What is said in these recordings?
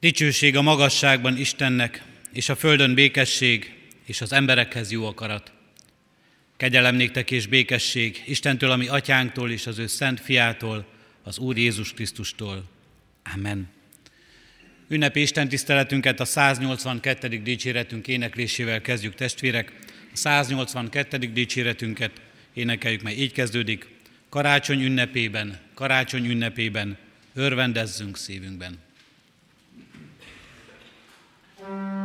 Dicsőség a magasságban Istennek, és a földön békesség, és az emberekhez jó akarat. Kegyelem néktek és békesség Istentől, ami atyánktól és az ő szent fiától, az Úr Jézus Krisztustól. Amen. Ünnepi Isten tiszteletünket a 182. dicséretünk éneklésével kezdjük testvérek. A 182. dicséretünket énekeljük, mely így kezdődik. Karácsony ünnepében, karácsony ünnepében, örvendezzünk szívünkben. Thank you.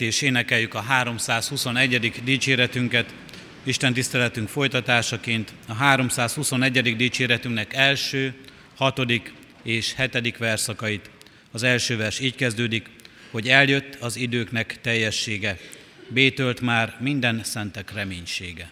És énekeljük a 321. dicséretünket, Isten tiszteletünk folytatásaként. A 321. dicséretünknek első, hatodik és hetedik verszakait. Az első vers így kezdődik, hogy eljött az időknek teljessége, bétölt már minden szentek reménysége.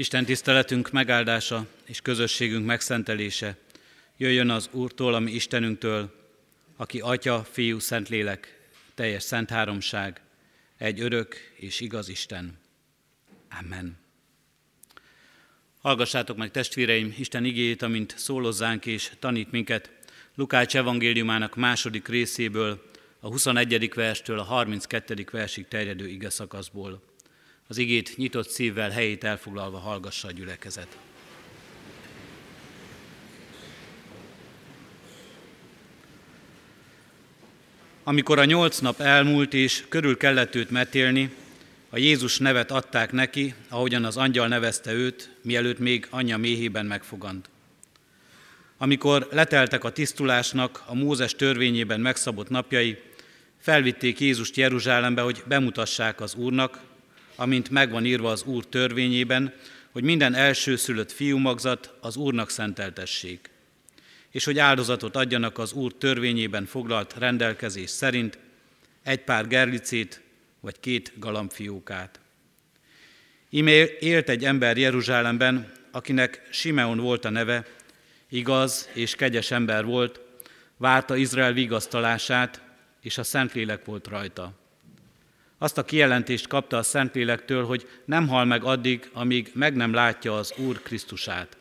Isten tiszteletünk megáldása és közösségünk megszentelése jöjjön az Úrtól, ami Istenünktől, aki Atya, Fiú, Szentlélek, teljes szent háromság, egy örök és igaz Isten. Amen. Hallgassátok meg testvéreim Isten igéjét, amint szólozzánk és tanít minket Lukács evangéliumának második részéből, a 21. verstől a 32. versig terjedő ige szakaszból. Az igét nyitott szívvel, helyét elfoglalva hallgassa a gyülekezet. Amikor a nyolc nap elmúlt és körül kellett őt metélni, a Jézus nevet adták neki, ahogyan az angyal nevezte őt, mielőtt még anyja méhében megfogant. Amikor leteltek a tisztulásnak a Mózes törvényében megszabott napjai, felvitték Jézust Jeruzsálembe, hogy bemutassák az Úrnak, amint megvan írva az Úr törvényében, hogy minden elsőszülött fiúmagzat az Úrnak szenteltessék, és hogy áldozatot adjanak az Úr törvényében foglalt rendelkezés szerint, egy pár gerlicét vagy két galambfiókát. Íme élt egy ember Jeruzsálemben, akinek Simeon volt a neve, igaz és kegyes ember volt, várta Izrael vigasztalását, és a Szentlélek volt rajta. Azt a kijelentést kapta a Szentlélektől, hogy nem hal meg addig, amíg meg nem látja az Úr Krisztusát.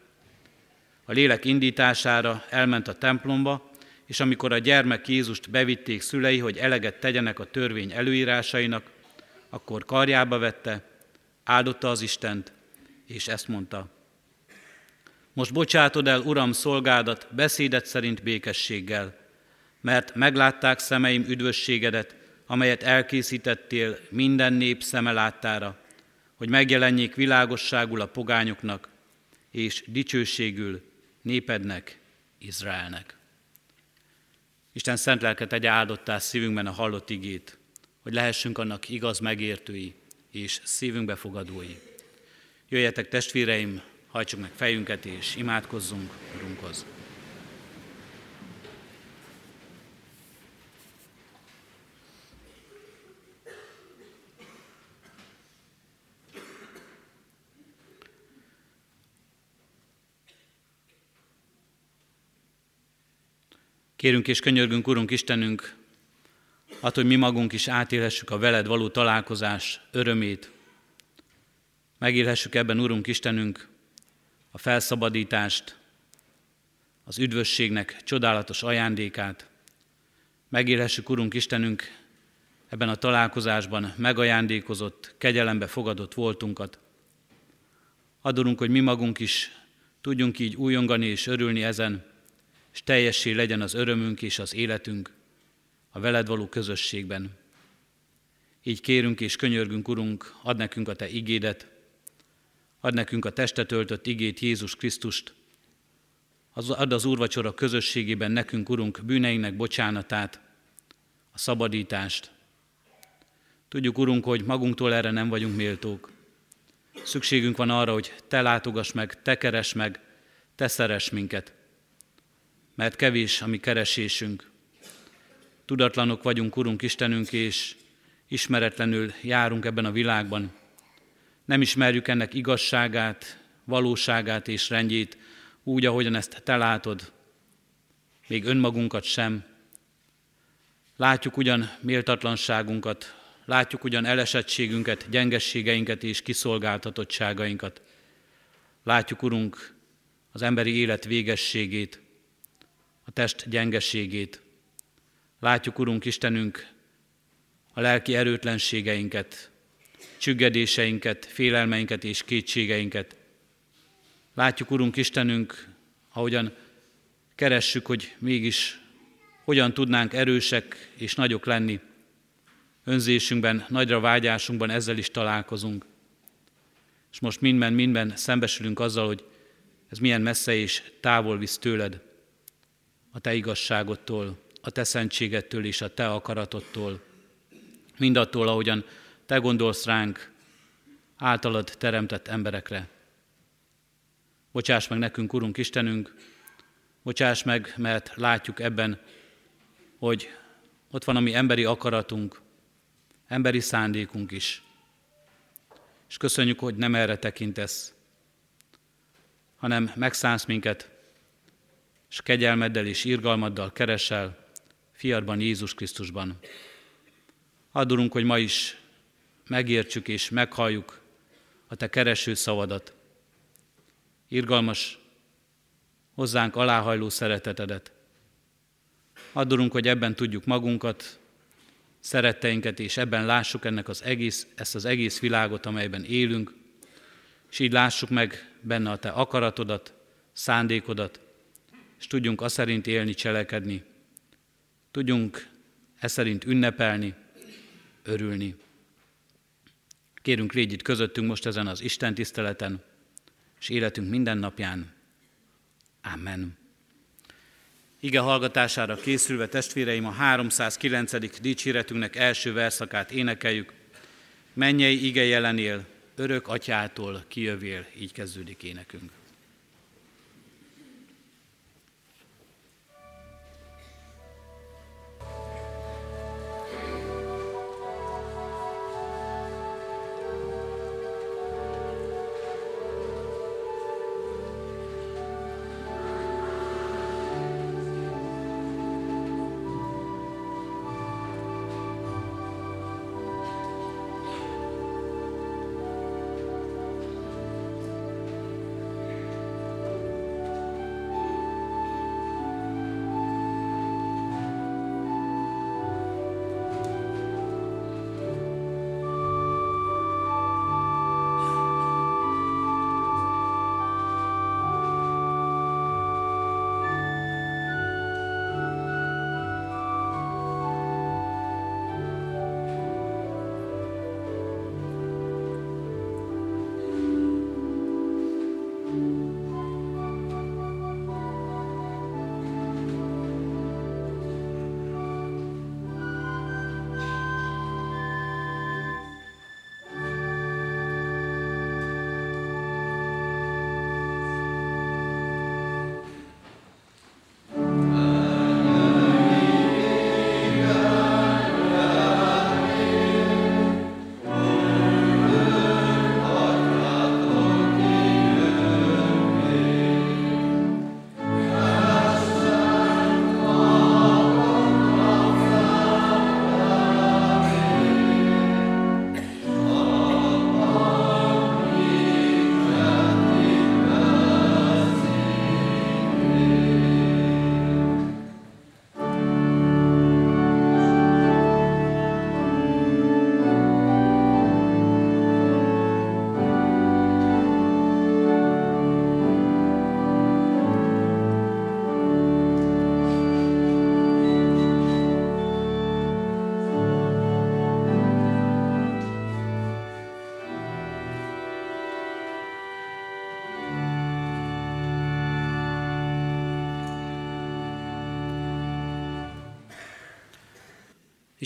A lélek indítására elment a templomba, és amikor a gyermek Jézust bevitték szülei, hogy eleget tegyenek a törvény előírásainak, akkor karjába vette, áldotta az Istent, és ezt mondta. Most bocsátod el, Uram, szolgádat beszédet szerint békességgel, mert meglátták szemeim üdvösségedet, amelyet elkészítettél minden nép szeme láttára, hogy megjelenjék világosságul a pogányoknak, és dicsőségül népednek, Izraelnek. Isten szent lelke tegye áldottá szívünkben a hallott igét, hogy lehessünk annak igaz megértői és szívünkbe fogadói. Jöjjetek testvéreim, hajtsuk meg fejünket és imádkozzunk Urunkhoz. Kérünk és könyörgünk, Urunk Istenünk, attól, hogy mi magunk is átélhessük a veled való találkozás örömét. Megélhessük ebben, Urunk Istenünk, a felszabadítást, az üdvösségnek csodálatos ajándékát. Megélhessük, Urunk Istenünk, ebben a találkozásban megajándékozott, kegyelembe fogadott voltunkat. Adorunk, hogy mi magunk is tudjunk így újongani és örülni ezen, és teljessé legyen az örömünk és az életünk a veled való közösségben. Így kérünk és könyörgünk, Urunk, ad nekünk a Te igédet, ad nekünk a testet öltött igét Jézus Krisztust, ad az úrvacsora közösségében nekünk, Urunk, bűneinknek bocsánatát, a szabadítást. Tudjuk, Urunk, hogy magunktól erre nem vagyunk méltók. Szükségünk van arra, hogy Te látogass meg, Te keres meg, Te szeres minket mert kevés a mi keresésünk. Tudatlanok vagyunk, Urunk Istenünk, és ismeretlenül járunk ebben a világban. Nem ismerjük ennek igazságát, valóságát és rendjét úgy, ahogyan ezt te látod, még önmagunkat sem. Látjuk ugyan méltatlanságunkat, látjuk ugyan elesettségünket, gyengességeinket és kiszolgáltatottságainkat. Látjuk, Urunk, az emberi élet végességét, a test gyengeségét. Látjuk, Urunk Istenünk, a lelki erőtlenségeinket, csüggedéseinket, félelmeinket és kétségeinket. Látjuk, Urunk Istenünk, ahogyan keressük, hogy mégis hogyan tudnánk erősek és nagyok lenni. Önzésünkben, nagyra vágyásunkban ezzel is találkozunk. És most mindben, mindben szembesülünk azzal, hogy ez milyen messze és távol visz tőled a Te igazságodtól, a Te szentségettől és a Te akaratodtól, mindattól, ahogyan Te gondolsz ránk, általad teremtett emberekre. Bocsáss meg nekünk, Urunk Istenünk, bocsáss meg, mert látjuk ebben, hogy ott van a mi emberi akaratunk, emberi szándékunk is. És köszönjük, hogy nem erre tekintesz, hanem megszánsz minket, és kegyelmeddel és irgalmaddal keresel, fiadban Jézus Krisztusban. Adorunk, hogy ma is megértsük és meghalljuk a Te kereső szavadat. Irgalmas, hozzánk aláhajló szeretetedet. Adorunk, hogy ebben tudjuk magunkat, szeretteinket, és ebben lássuk ennek az egész, ezt az egész világot, amelyben élünk, és így lássuk meg benne a Te akaratodat, szándékodat, és tudjunk azt szerint élni, cselekedni. Tudjunk e szerint ünnepelni, örülni. Kérünk, légy itt közöttünk most ezen az Isten tiszteleten, és életünk minden napján. Amen. Ige hallgatására készülve testvéreim a 309. dicséretünknek első verszakát énekeljük. Mennyei ige jelenél, örök atyától kijövél, így kezdődik énekünk.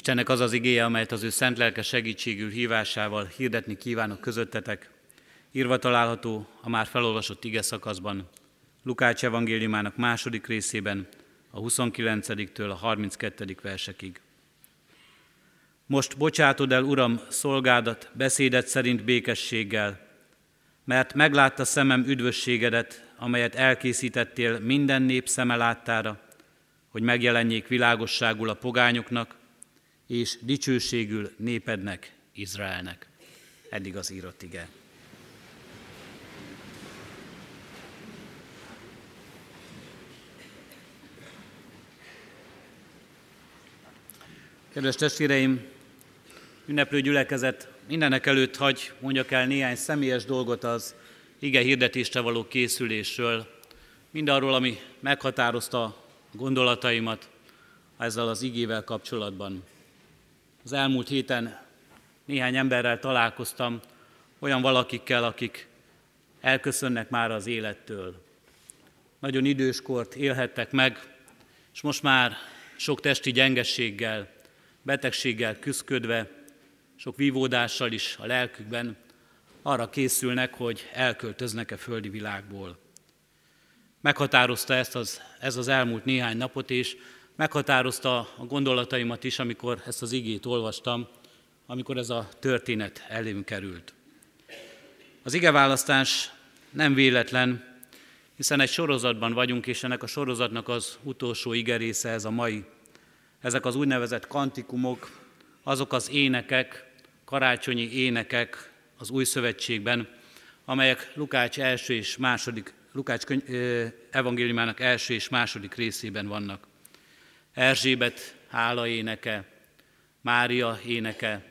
Istennek az az igéje, amelyet az ő szent lelke segítségül hívásával hirdetni kívánok közöttetek, írva található a már felolvasott ige szakaszban, Lukács evangéliumának második részében, a 29-től a 32. versekig. Most bocsátod el, Uram, szolgádat, beszédet szerint békességgel, mert meglátta szemem üdvösségedet, amelyet elkészítettél minden nép szeme láttára, hogy megjelenjék világosságul a pogányoknak, és dicsőségül népednek, Izraelnek. Eddig az írott ige. Kedves testvéreim, ünneplő gyülekezet, mindenek előtt hagy mondjak el néhány személyes dolgot az ige hirdetésre való készülésről, mindarról, ami meghatározta gondolataimat ezzel az igével kapcsolatban. Az elmúlt héten néhány emberrel találkoztam, olyan valakikkel, akik elköszönnek már az élettől. Nagyon időskort élhettek meg, és most már sok testi gyengességgel, betegséggel küzdködve, sok vívódással is a lelkükben arra készülnek, hogy elköltöznek-e földi világból. Meghatározta ezt az, ez az elmúlt néhány napot, és meghatározta a gondolataimat is, amikor ezt az igét olvastam, amikor ez a történet elém került. Az igeválasztás nem véletlen, hiszen egy sorozatban vagyunk, és ennek a sorozatnak az utolsó igerésze ez a mai. Ezek az úgynevezett kantikumok, azok az énekek, karácsonyi énekek az új szövetségben, amelyek Lukács első és második, Lukács evangéliumának első és második részében vannak. Erzsébet hála éneke, Mária éneke,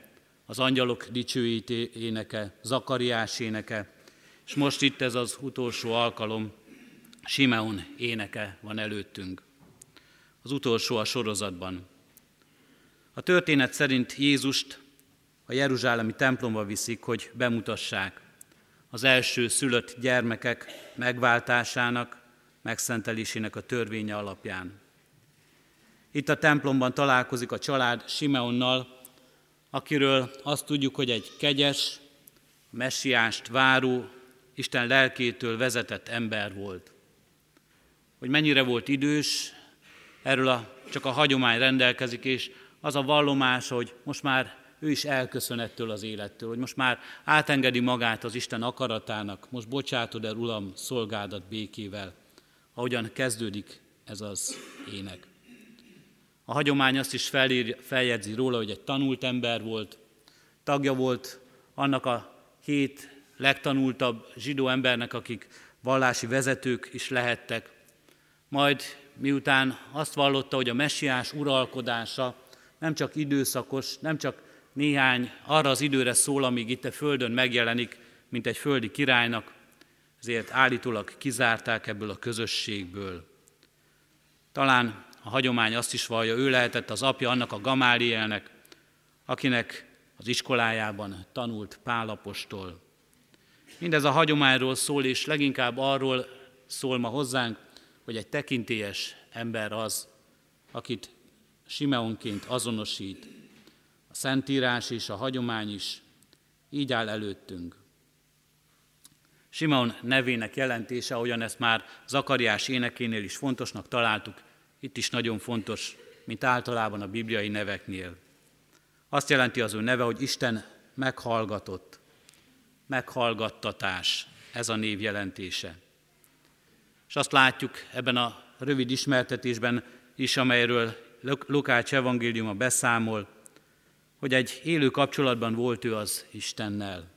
az angyalok dicsőít éneke, Zakariás éneke, és most itt ez az utolsó alkalom, Simeon éneke van előttünk. Az utolsó a sorozatban. A történet szerint Jézust a Jeruzsálemi templomba viszik, hogy bemutassák az első szülött gyermekek megváltásának, megszentelésének a törvénye alapján. Itt a templomban találkozik a család Simeonnal, akiről azt tudjuk, hogy egy kegyes, messiást váró, Isten lelkétől vezetett ember volt. Hogy mennyire volt idős, erről a, csak a hagyomány rendelkezik, és az a vallomás, hogy most már ő is elköszön ettől az élettől, hogy most már átengedi magát az Isten akaratának, most bocsátod el, Uram, szolgádat békével, ahogyan kezdődik ez az ének. A hagyomány azt is felír, feljegyzi róla, hogy egy tanult ember volt, tagja volt annak a hét legtanultabb zsidó embernek, akik vallási vezetők is lehettek. Majd miután azt vallotta, hogy a messiás uralkodása nem csak időszakos, nem csak néhány arra az időre szól, amíg itt a földön megjelenik, mint egy földi királynak, ezért állítólag kizárták ebből a közösségből. Talán a hagyomány azt is vallja, ő lehetett az apja annak a Gamálielnek, akinek az iskolájában tanult Pálapostól. Mindez a hagyományról szól, és leginkább arról szól ma hozzánk, hogy egy tekintélyes ember az, akit Simeonként azonosít. A Szentírás és a hagyomány is így áll előttünk. Simeon nevének jelentése, ahogyan ezt már Zakariás énekénél is fontosnak találtuk, itt is nagyon fontos, mint általában a bibliai neveknél. Azt jelenti az ő neve, hogy Isten meghallgatott. Meghallgattatás, ez a név jelentése. És azt látjuk ebben a rövid ismertetésben is, amelyről Lukács evangéliuma beszámol, hogy egy élő kapcsolatban volt ő az Istennel.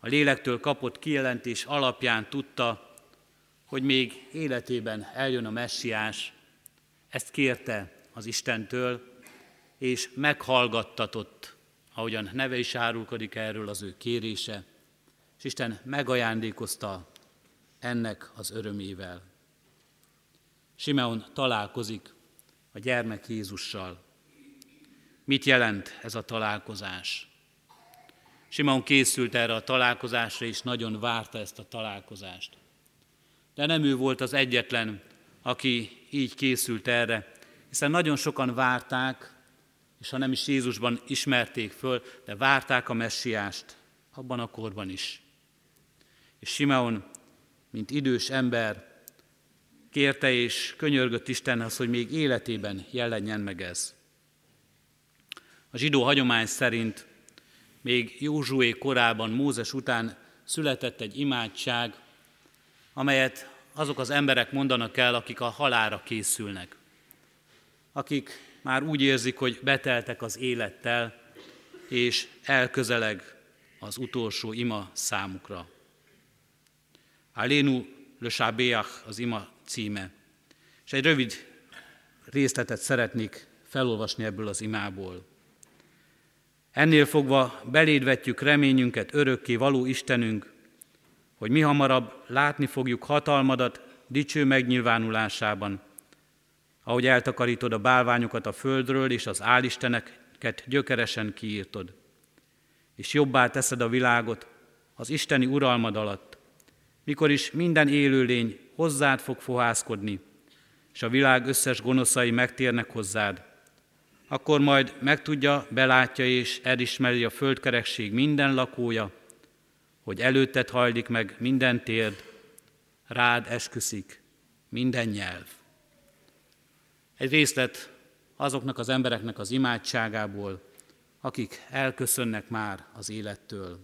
A lélektől kapott kijelentés alapján tudta, hogy még életében eljön a messiás, ezt kérte az Istentől, és meghallgattatott, ahogyan neve is árulkodik erről az ő kérése, és Isten megajándékozta ennek az örömével. Simeon találkozik a gyermek Jézussal. Mit jelent ez a találkozás? Simeon készült erre a találkozásra, és nagyon várta ezt a találkozást. De nem ő volt az egyetlen, aki így készült erre, hiszen nagyon sokan várták, és ha nem is Jézusban ismerték föl, de várták a messiást abban a korban is. És Simeon, mint idős ember, kérte és könyörgött Istenhez, hogy még életében jelenjen meg ez. A zsidó hagyomány szerint még Józsué korában, Mózes után született egy imádság, amelyet azok az emberek mondanak el, akik a halára készülnek. Akik már úgy érzik, hogy beteltek az élettel, és elközeleg az utolsó ima számukra. Alénu le Shabéach az ima címe. És egy rövid részletet szeretnék felolvasni ebből az imából. Ennél fogva beléd vetjük reményünket örökké való Istenünk, hogy mi hamarabb látni fogjuk hatalmadat dicső megnyilvánulásában, ahogy eltakarítod a bálványokat a földről, és az álisteneket gyökeresen kiírtod. És jobbá teszed a világot az isteni uralmad alatt, mikor is minden élőlény hozzád fog fohászkodni, és a világ összes gonoszai megtérnek hozzád, akkor majd megtudja, belátja és elismeri a földkerekség minden lakója, hogy előtted hajlik meg minden térd, rád esküszik minden nyelv. Egy részlet azoknak az embereknek az imádságából, akik elköszönnek már az élettől.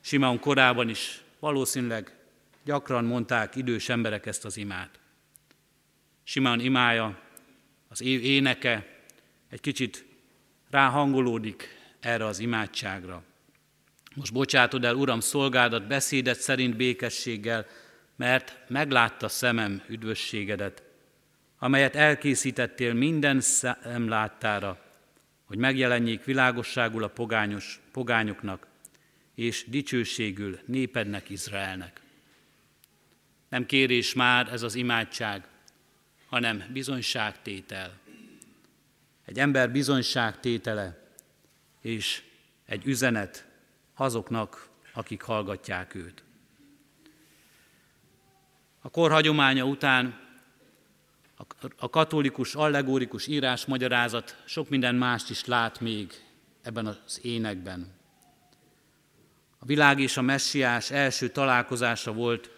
Simeon korában is valószínűleg gyakran mondták idős emberek ezt az imát. Simán imája, az éneke egy kicsit ráhangolódik erre az imádságra. Most bocsátod el, Uram, szolgádat beszédet szerint békességgel, mert meglátta szemem üdvösségedet, amelyet elkészítettél minden szem láttára, hogy megjelenjék világosságul a pogányos, pogányoknak, és dicsőségül népednek Izraelnek. Nem kérés már ez az imádság, hanem bizonyságtétel. Egy ember bizonyságtétele, és egy üzenet azoknak, akik hallgatják őt. A kor hagyománya után a katolikus, allegórikus írásmagyarázat sok minden mást is lát még ebben az énekben. A világ és a messiás első találkozása volt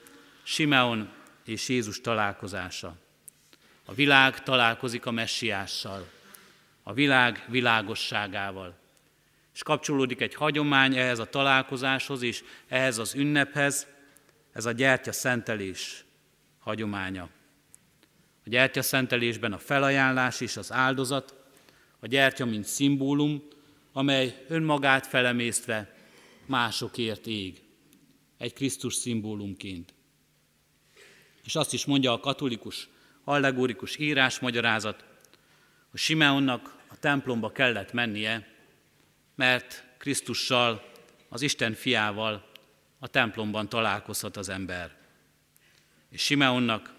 Simeon és Jézus találkozása. A világ találkozik a messiással, a világ világosságával. És kapcsolódik egy hagyomány ehhez a találkozáshoz és ehhez az ünnephez, ez a gyertya szentelés hagyománya. A gyertya szentelésben a felajánlás és az áldozat, a gyertya mint szimbólum, amely önmagát felemésztve másokért ég, egy Krisztus szimbólumként. És azt is mondja a katolikus, allegórikus írásmagyarázat, hogy Simeonnak a templomba kellett mennie, mert Krisztussal, az Isten fiával a templomban találkozhat az ember. És Simeonnak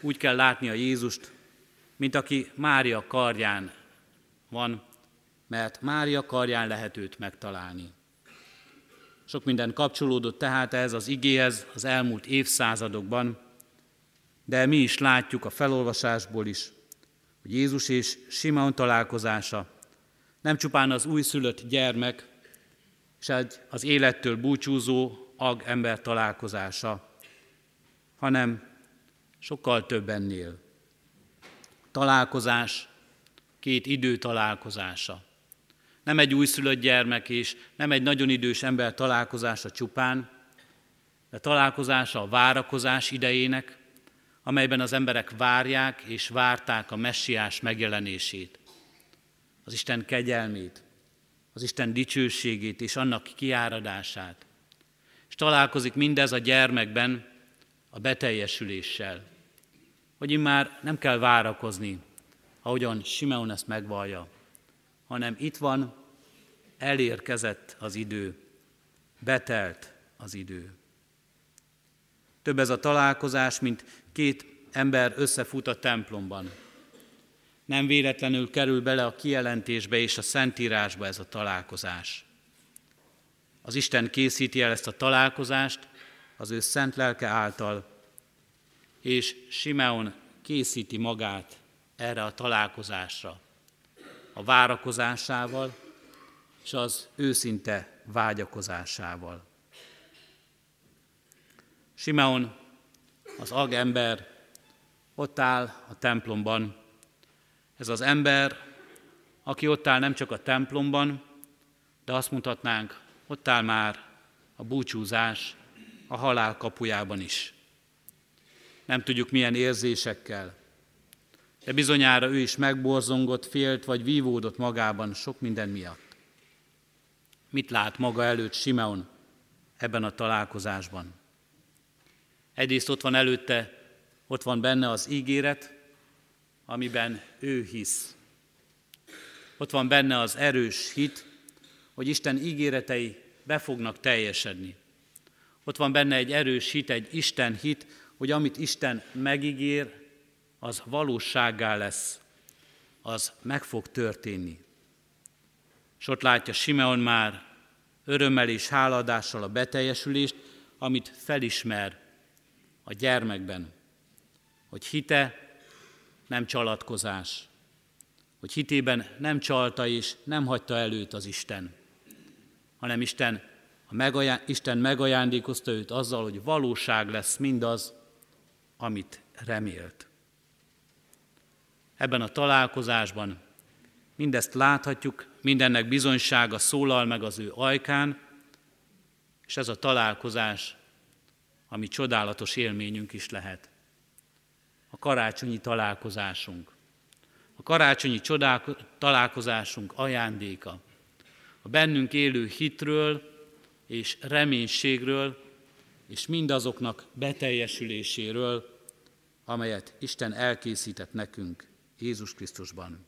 úgy kell látni a Jézust, mint aki Mária karján van, mert Mária karján lehet őt megtalálni. Sok minden kapcsolódott tehát ez az igéhez az elmúlt évszázadokban, de mi is látjuk a felolvasásból is, hogy Jézus és Simeon találkozása nem csupán az újszülött gyermek és az élettől búcsúzó ag ember találkozása, hanem sokkal több ennél. Találkozás, két idő találkozása. Nem egy újszülött gyermek és nem egy nagyon idős ember találkozása csupán, de találkozása a várakozás idejének, amelyben az emberek várják és várták a messiás megjelenését, az Isten kegyelmét, az Isten dicsőségét és annak kiáradását. És találkozik mindez a gyermekben a beteljesüléssel, hogy már nem kell várakozni, ahogyan Simeon ezt megvallja, hanem itt van, elérkezett az idő, betelt az idő. Több ez a találkozás, mint két ember összefut a templomban. Nem véletlenül kerül bele a kijelentésbe és a szentírásba ez a találkozás. Az Isten készíti el ezt a találkozást az ő szent lelke által, és Simeon készíti magát erre a találkozásra, a várakozásával és az őszinte vágyakozásával. Simeon, az agember, ott áll a templomban. Ez az ember, aki ott áll nem csak a templomban, de azt mutatnánk, ott áll már a búcsúzás a halál kapujában is. Nem tudjuk milyen érzésekkel, de bizonyára ő is megborzongott, félt vagy vívódott magában sok minden miatt. Mit lát maga előtt Simeon ebben a találkozásban? Egyrészt ott van előtte, ott van benne az ígéret, amiben ő hisz. Ott van benne az erős hit, hogy Isten ígéretei be fognak teljesedni. Ott van benne egy erős hit, egy Isten hit, hogy amit Isten megígér, az valósággá lesz, az meg fog történni. És ott látja Simeon már örömmel és háladással a beteljesülést, amit felismer a gyermekben, hogy hite nem csalatkozás, hogy hitében nem csalta és nem hagyta előtt az Isten, hanem Isten, a megaján, Isten megajándékozta őt azzal, hogy valóság lesz mindaz, amit remélt. Ebben a találkozásban mindezt láthatjuk, mindennek bizonysága szólal meg az ő ajkán, és ez a találkozás ami csodálatos élményünk is lehet. A karácsonyi találkozásunk. A karácsonyi csodák, találkozásunk ajándéka. A bennünk élő hitről és reménységről, és mindazoknak beteljesüléséről, amelyet Isten elkészített nekünk Jézus Krisztusban.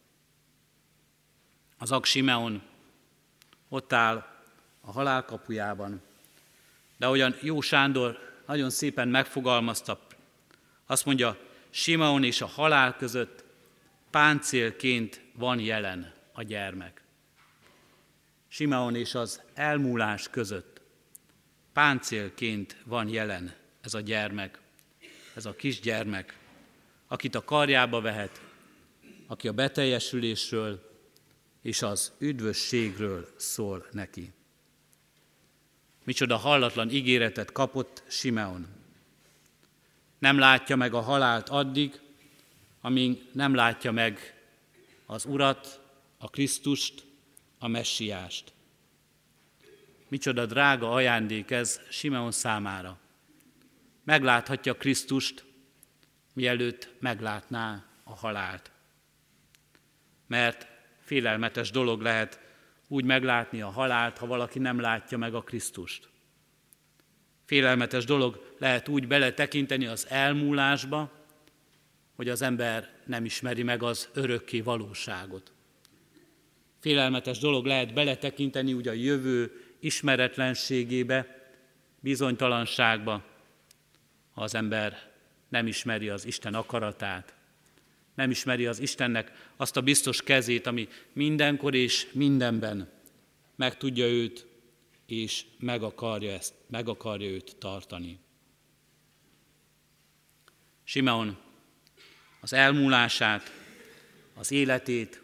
Az Ak Simeon ott áll a halál kapujában, de ahogyan Jó Sándor nagyon szépen megfogalmazta, azt mondja, Simeon és a halál között páncélként van jelen a gyermek. Simeon és az elmúlás között páncélként van jelen ez a gyermek, ez a kisgyermek, akit a karjába vehet, aki a beteljesülésről és az üdvösségről szól neki. Micsoda hallatlan ígéretet kapott Simeon. Nem látja meg a halált addig, amíg nem látja meg az Urat, a Krisztust, a Messiást. Micsoda drága ajándék ez Simeon számára. Megláthatja Krisztust, mielőtt meglátná a halált. Mert félelmetes dolog lehet úgy meglátni a halált, ha valaki nem látja meg a Krisztust. Félelmetes dolog lehet úgy beletekinteni az elmúlásba, hogy az ember nem ismeri meg az örökké valóságot. Félelmetes dolog lehet beletekinteni úgy a jövő ismeretlenségébe, bizonytalanságba, ha az ember nem ismeri az Isten akaratát, nem ismeri az Istennek azt a biztos kezét, ami mindenkor és mindenben meg tudja őt, és meg akarja, ezt, meg akarja őt tartani. Simeon az elmúlását, az életét,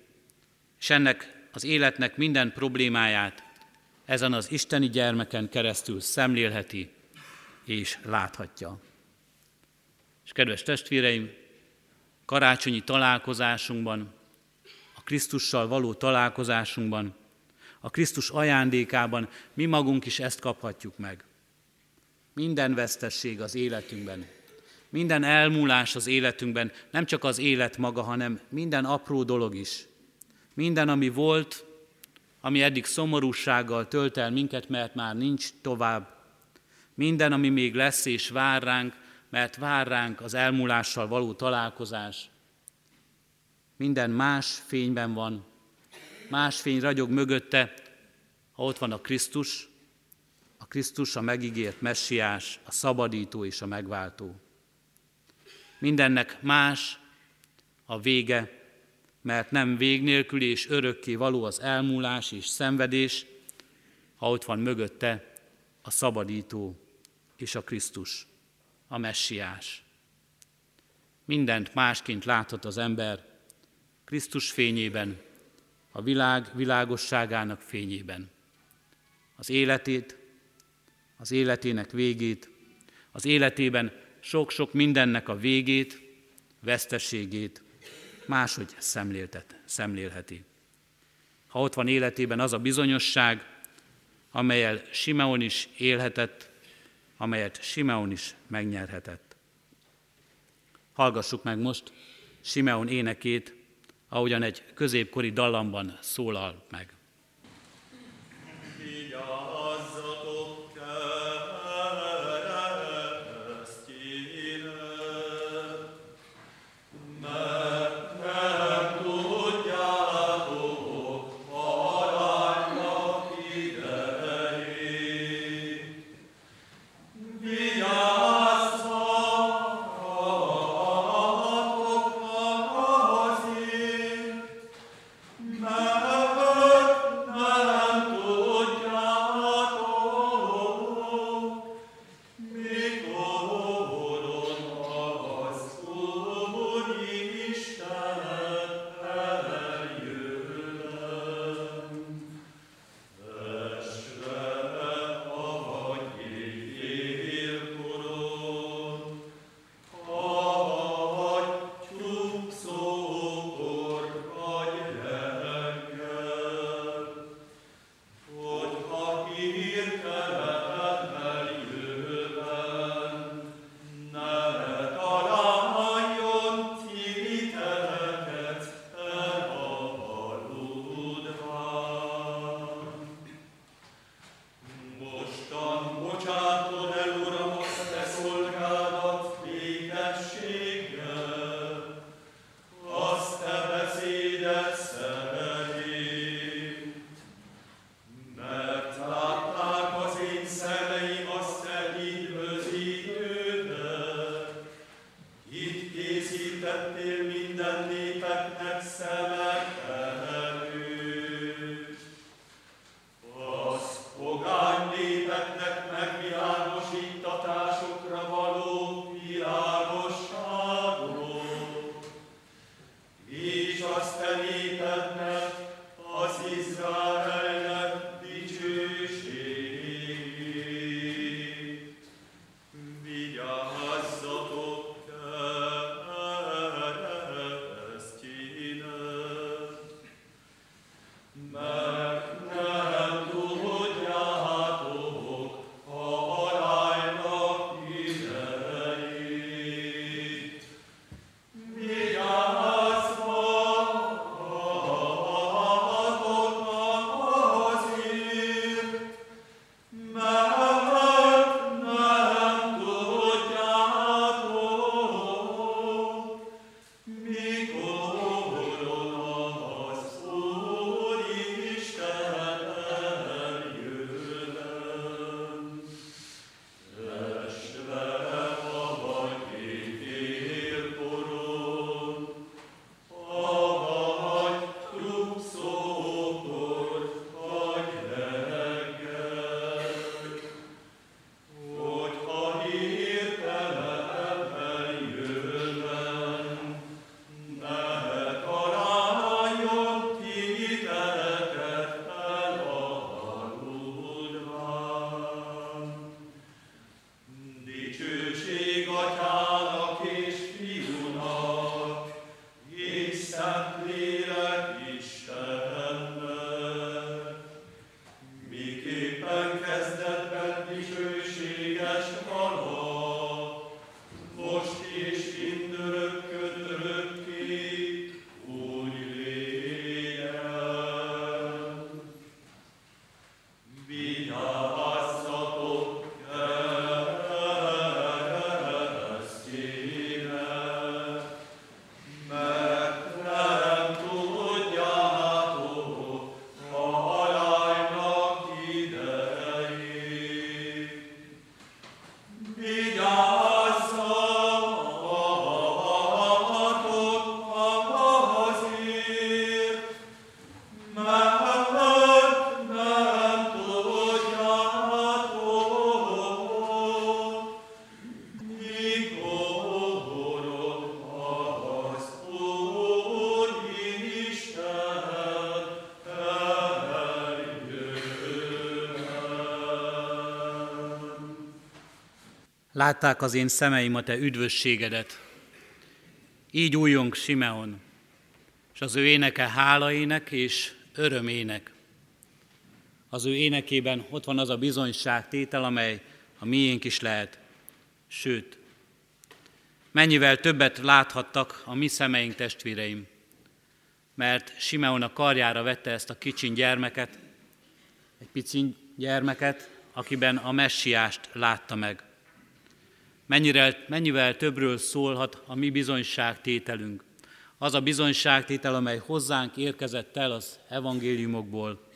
és ennek az életnek minden problémáját ezen az isteni gyermeken keresztül szemlélheti és láthatja. És kedves testvéreim, karácsonyi találkozásunkban, a Krisztussal való találkozásunkban, a Krisztus ajándékában mi magunk is ezt kaphatjuk meg. Minden vesztesség az életünkben, minden elmúlás az életünkben, nem csak az élet maga, hanem minden apró dolog is. Minden, ami volt, ami eddig szomorúsággal tölt el minket, mert már nincs tovább. Minden, ami még lesz és vár ránk, mert vár ránk az elmúlással való találkozás. Minden más fényben van, más fény ragyog mögötte, ha ott van a Krisztus, a Krisztus a megígért messiás, a szabadító és a megváltó. Mindennek más a vége, mert nem vég nélkül és örökké való az elmúlás és szenvedés, ha ott van mögötte a szabadító és a Krisztus, a messiás. Mindent másként láthat az ember Krisztus fényében, a világ világosságának fényében. Az életét, az életének végét, az életében sok-sok mindennek a végét, veszteségét máshogy szemléltet, szemlélheti. Ha ott van életében az a bizonyosság, amelyel Simeon is élhetett, amelyet Simeon is megnyerhetett. Hallgassuk meg most Simeon énekét, ahogyan egy középkori dallamban szólal meg. Látták az én szemeim a te üdvösségedet. Így újjong Simeon, és az ő éneke hálaének és örömének. Az ő énekében ott van az a bizonyság tétel, amely a miénk is lehet. Sőt, mennyivel többet láthattak a mi szemeink testvéreim, mert Simeon a karjára vette ezt a kicsin gyermeket, egy pici gyermeket, akiben a messiást látta meg. Mennyire, mennyivel többről szólhat a mi bizonyságtételünk. Az a bizonyságtétel, amely hozzánk érkezett el az evangéliumokból.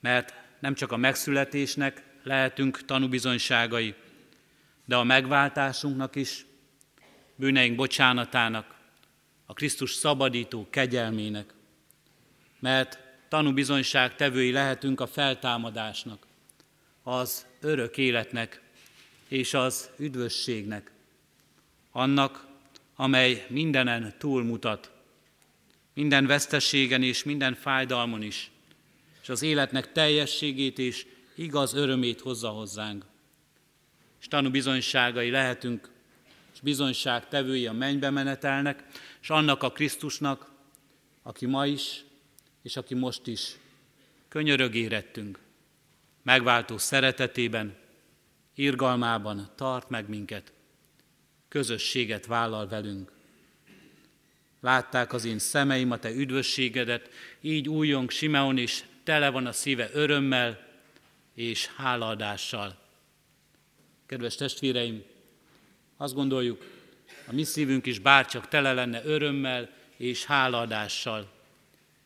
Mert nem csak a megszületésnek lehetünk tanúbizonyságai, de a megváltásunknak is, bűneink bocsánatának, a Krisztus szabadító kegyelmének. Mert tanúbizonyság tevői lehetünk a feltámadásnak, az örök életnek, és az üdvösségnek, annak, amely mindenen túlmutat, minden veszteségen és minden fájdalmon is, és az életnek teljességét és igaz örömét hozza hozzánk. És tanú bizonyságai lehetünk, és bizonyság tevői a mennybe menetelnek, és annak a Krisztusnak, aki ma is, és aki most is. Könyörög érettünk, megváltó szeretetében, irgalmában tart meg minket, közösséget vállal velünk. Látták az én szemeim a te üdvösségedet, így újjong Simeon is tele van a szíve örömmel és hálaadással. Kedves testvéreim, azt gondoljuk, a mi szívünk is bárcsak tele lenne örömmel és hálaadással.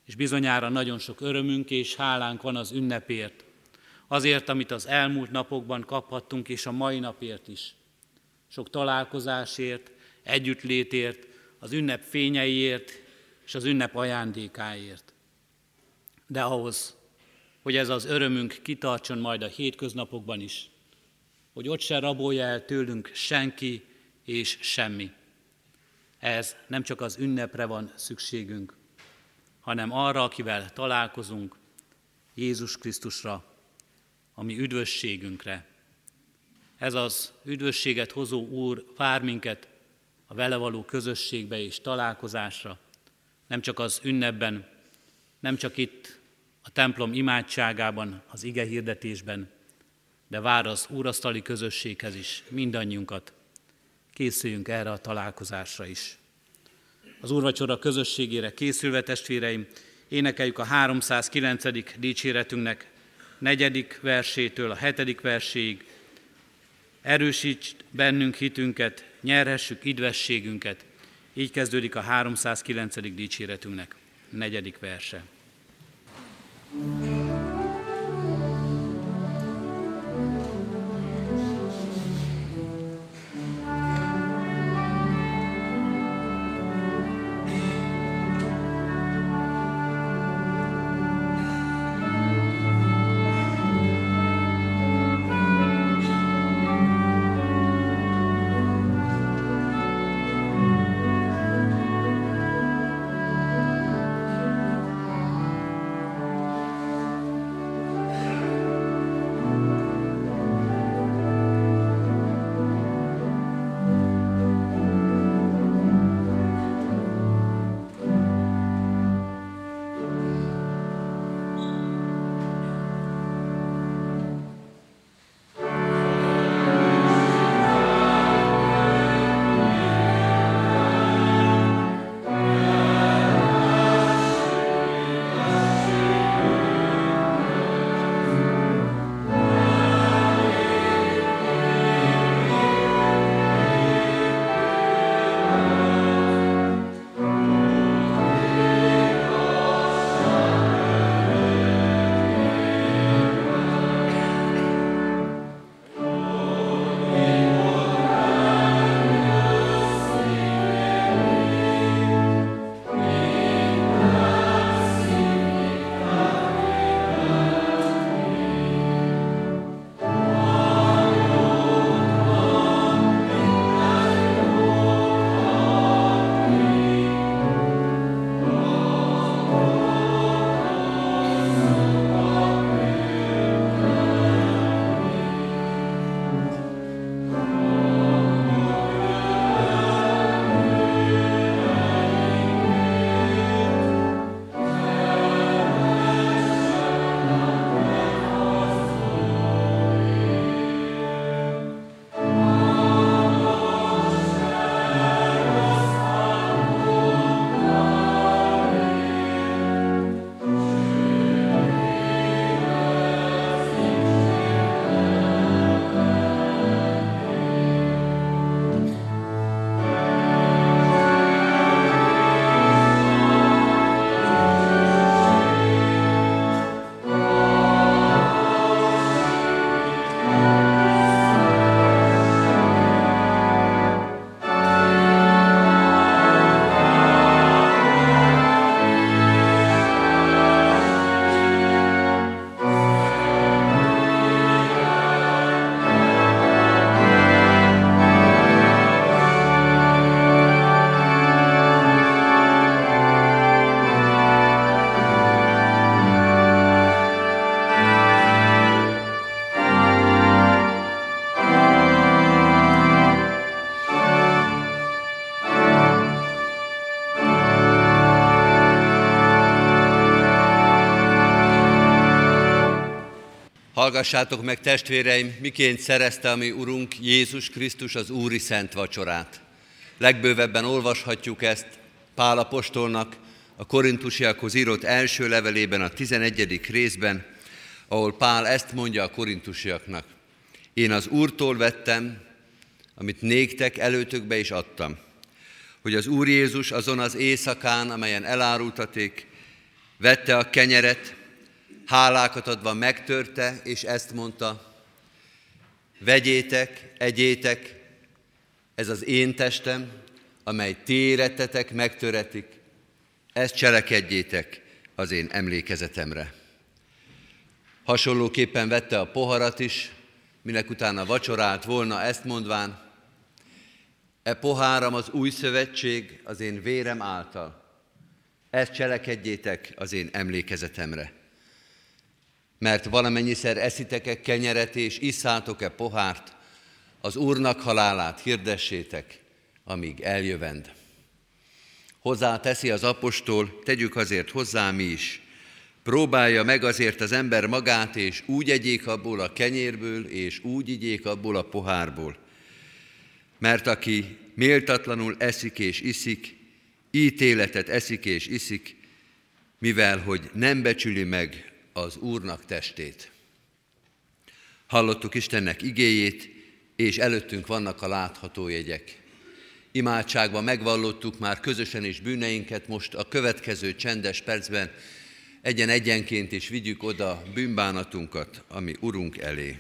És bizonyára nagyon sok örömünk és hálánk van az ünnepért, azért, amit az elmúlt napokban kaphattunk, és a mai napért is. Sok találkozásért, együttlétért, az ünnep fényeiért és az ünnep ajándékáért. De ahhoz, hogy ez az örömünk kitartson majd a hétköznapokban is, hogy ott se rabolja el tőlünk senki és semmi. Ez nem csak az ünnepre van szükségünk, hanem arra, akivel találkozunk, Jézus Krisztusra, ami üdvösségünkre. Ez az üdvösséget hozó Úr vár minket a vele való közösségbe és találkozásra, nem csak az ünnepben, nem csak itt a templom imádságában, az ige hirdetésben, de vár az úrasztali közösséghez is mindannyiunkat. Készüljünk erre a találkozásra is. Az úrvacsora közösségére készülve, testvéreim, énekeljük a 309. dicséretünknek negyedik versétől a hetedik verséig. Erősíts bennünk hitünket, nyerhessük idvességünket. Így kezdődik a 309. dicséretünknek negyedik verse. thank Hallgassátok meg, testvéreim, miként szerezte a mi Urunk Jézus Krisztus az Úri Szent Vacsorát. Legbővebben olvashatjuk ezt Pál apostolnak a korintusiakhoz írott első levelében, a 11. részben, ahol Pál ezt mondja a korintusiaknak. Én az Úrtól vettem, amit néktek előtökbe is adtam, hogy az Úr Jézus azon az éjszakán, amelyen elárultaték, vette a kenyeret, hálákat adva megtörte, és ezt mondta, vegyétek, egyétek, ez az én testem, amely téretetek megtöretik, ezt cselekedjétek az én emlékezetemre. Hasonlóképpen vette a poharat is, minek utána vacsorált volna, ezt mondván, e poháram az új szövetség az én vérem által. Ezt cselekedjétek az én emlékezetemre. Mert valamennyiszer eszitek-e kenyeret és isszátok-e pohárt, az Úrnak halálát hirdessétek, amíg eljövend. Hozzá teszi az apostol, tegyük azért hozzá mi is. Próbálja meg azért az ember magát, és úgy egyék abból a kenyérből, és úgy igyék abból a pohárból. Mert aki méltatlanul eszik és iszik, ítéletet eszik és iszik, mivel hogy nem becsüli meg az Úrnak testét. Hallottuk Istennek igéjét, és előttünk vannak a látható jegyek. Imádságban megvallottuk már közösen is bűneinket, most a következő csendes percben egyen-egyenként is vigyük oda bűnbánatunkat, ami Urunk elé.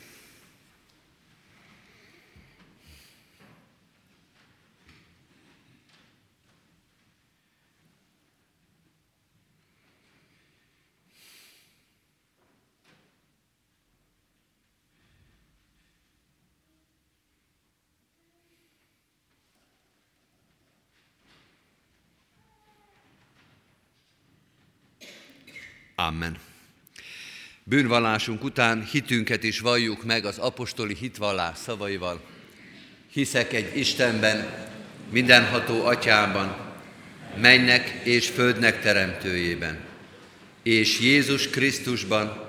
Amen. Bűnvallásunk után hitünket is valljuk meg az apostoli hitvallás szavaival. Hiszek egy Istenben, mindenható atyában, mennek és földnek teremtőjében, és Jézus Krisztusban,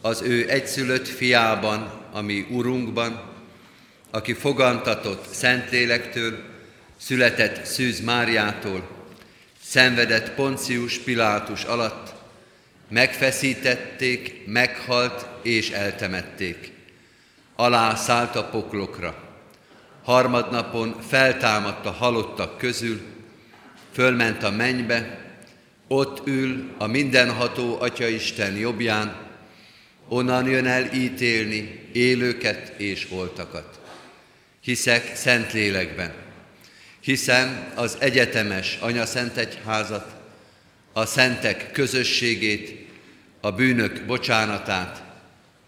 az ő egyszülött fiában, ami Urunkban, aki fogantatott Szentlélektől, született Szűz Máriától, szenvedett Poncius Pilátus alatt, Megfeszítették, meghalt és eltemették. Alá szállt a poklokra. Harmadnapon feltámadt a halottak közül, fölment a mennybe, ott ül a mindenható Atya Isten jobbján, onnan jön el ítélni élőket és voltakat. Hiszek szent lélekben, hiszem az egyetemes Anya Szent a szentek közösségét, a bűnök bocsánatát,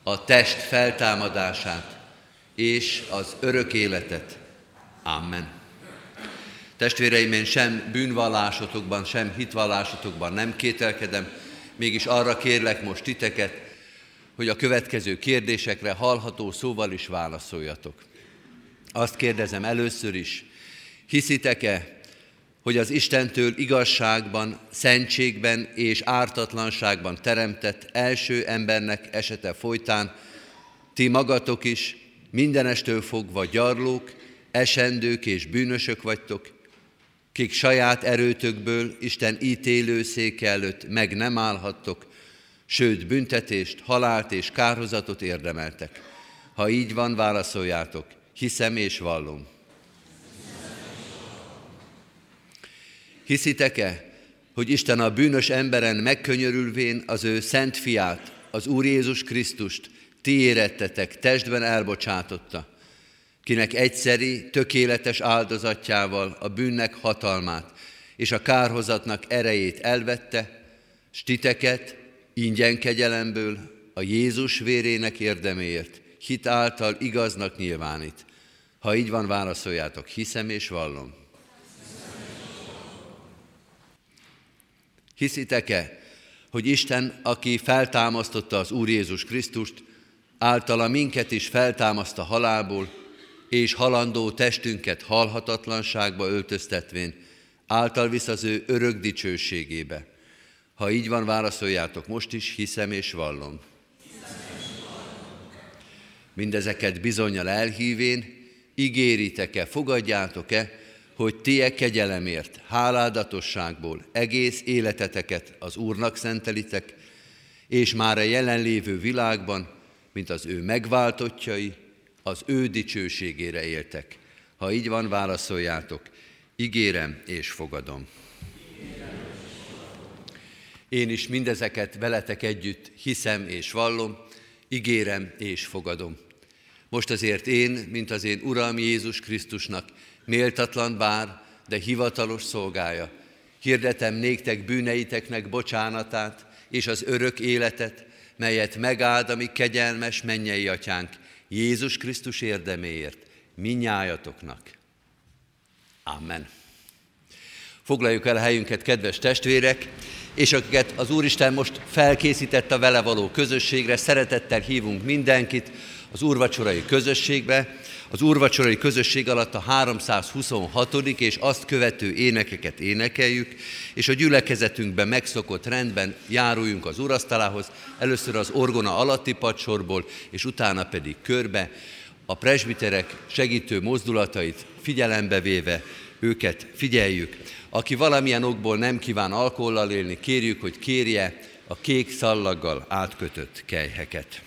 a test feltámadását és az örök életet. Amen. Testvéreim, én sem bűnvallásotokban, sem hitvallásotokban nem kételkedem, mégis arra kérlek most titeket, hogy a következő kérdésekre hallható szóval is válaszoljatok. Azt kérdezem először is, hiszitek-e, hogy az Istentől igazságban, szentségben és ártatlanságban teremtett első embernek esete folytán, ti magatok is mindenestől fogva gyarlók, esendők és bűnösök vagytok, kik saját erőtökből Isten ítélőszéke előtt meg nem állhattok, sőt büntetést, halált és kárhozatot érdemeltek. Ha így van, válaszoljátok, hiszem és vallom. Hiszitek-e, hogy Isten a bűnös emberen megkönyörülvén az ő szent fiát, az Úr Jézus Krisztust ti érettetek, testben elbocsátotta, kinek egyszeri, tökéletes áldozatjával a bűnnek hatalmát és a kárhozatnak erejét elvette, s ingyen kegyelemből a Jézus vérének érdeméért hit által igaznak nyilvánít. Ha így van, válaszoljátok, hiszem és vallom. Hiszitek-e, hogy Isten, aki feltámasztotta az Úr Jézus Krisztust, általa minket is feltámaszt halálból, és halandó testünket halhatatlanságba öltöztetvén, által visz az ő örök dicsőségébe. Ha így van, válaszoljátok most is, hiszem és vallom. Mindezeket bizonyal elhívén, ígéritek-e, fogadjátok-e, hogy ti e kegyelemért, háládatosságból egész életeteket az Úrnak szentelitek, és már a jelenlévő világban, mint az ő megváltottjai, az ő dicsőségére éltek. Ha így van, válaszoljátok, ígérem és fogadom. Én is mindezeket veletek együtt hiszem és vallom, ígérem és fogadom. Most azért én, mint az én Uram Jézus Krisztusnak, méltatlan bár, de hivatalos szolgája. Hirdetem néktek bűneiteknek bocsánatát és az örök életet, melyet megáld a mi kegyelmes mennyei atyánk Jézus Krisztus érdeméért, minnyájatoknak. Amen. Foglaljuk el helyünket, kedves testvérek, és akiket az Úristen most felkészített a vele való közösségre, szeretettel hívunk mindenkit az úrvacsorai közösségbe. Az úrvacsorai közösség alatt a 326. és azt követő énekeket énekeljük, és a gyülekezetünkben megszokott rendben járuljunk az urasztalához, először az orgona alatti padsorból, és utána pedig körbe, a presbiterek segítő mozdulatait figyelembe véve őket figyeljük. Aki valamilyen okból nem kíván alkollal élni, kérjük, hogy kérje a kék szallaggal átkötött kejheket.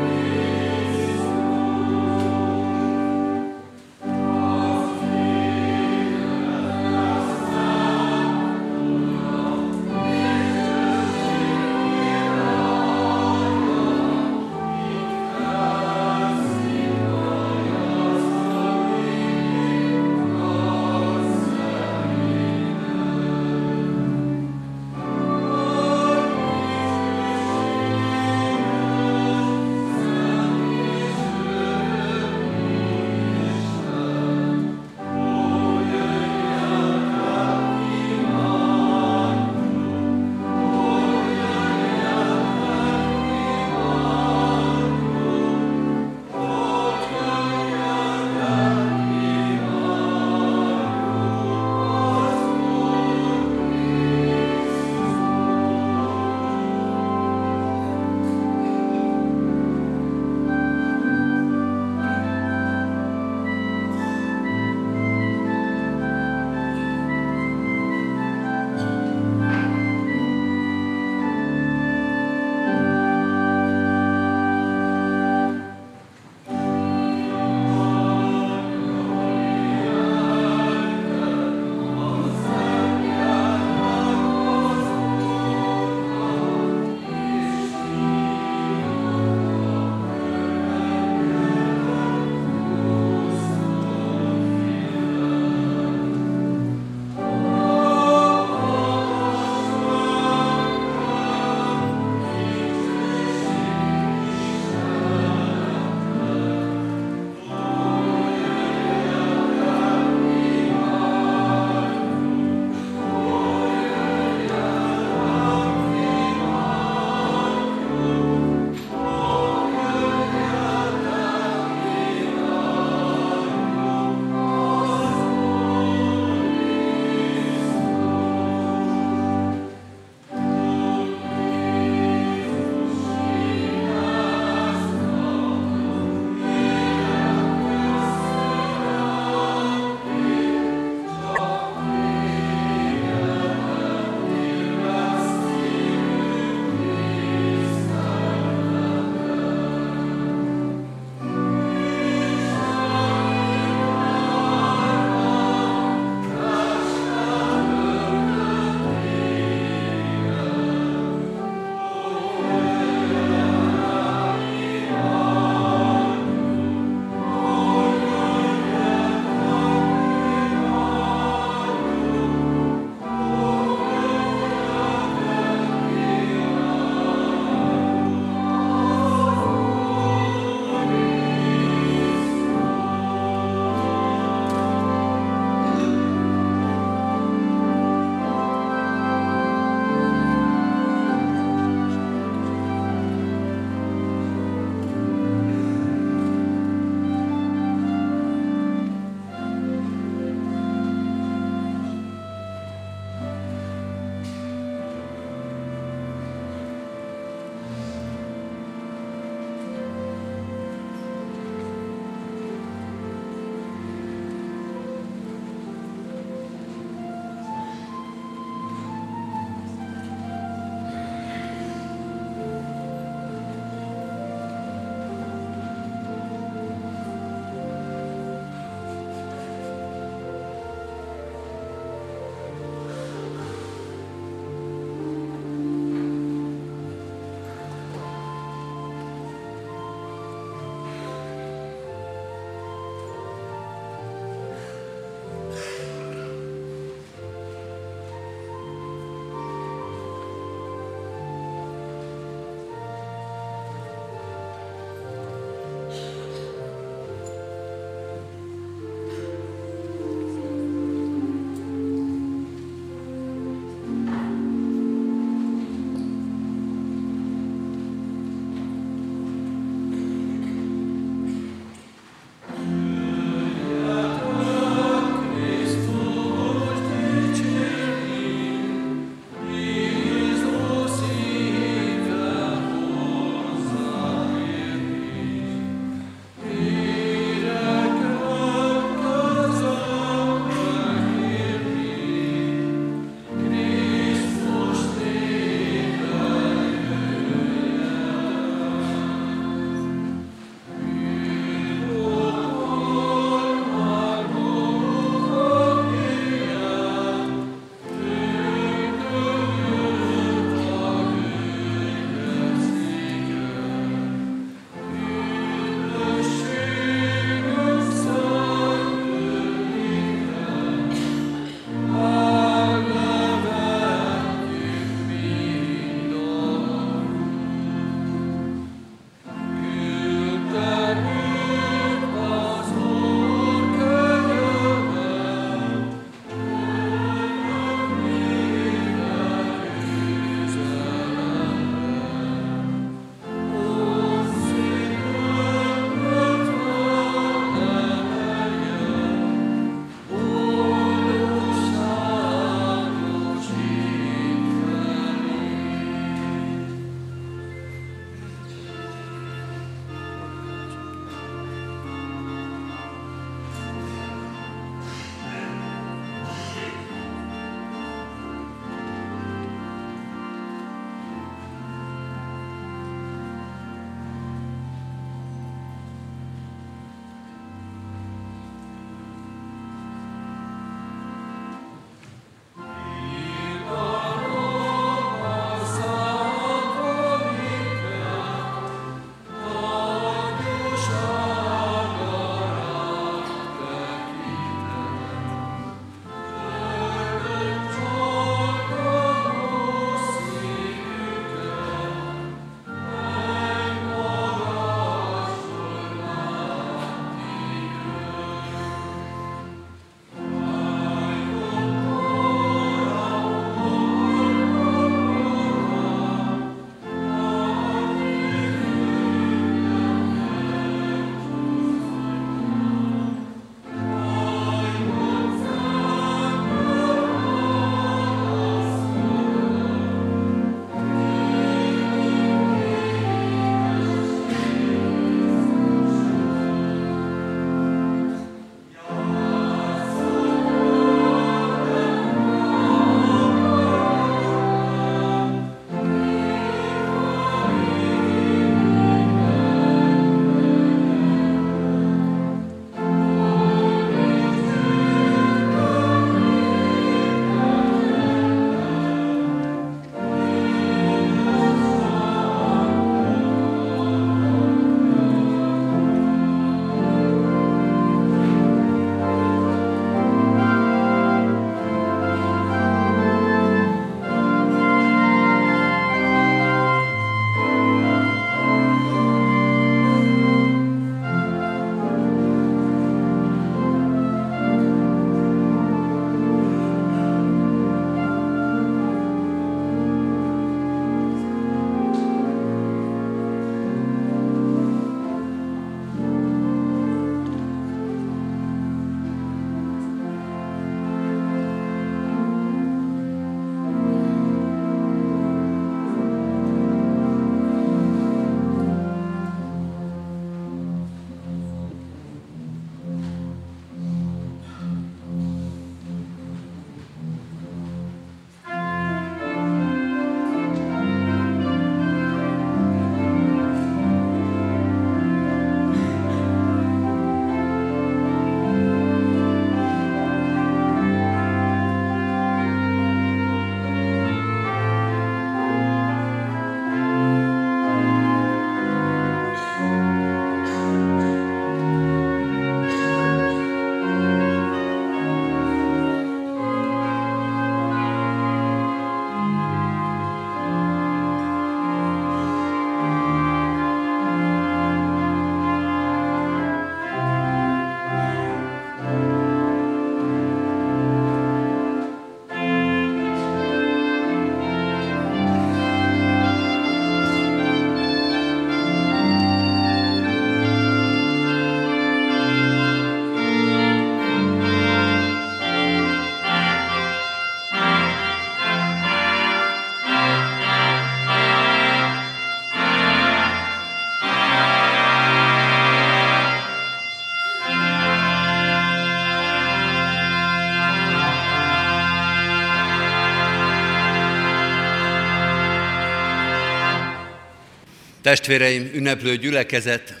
Testvéreim, ünneplő gyülekezet,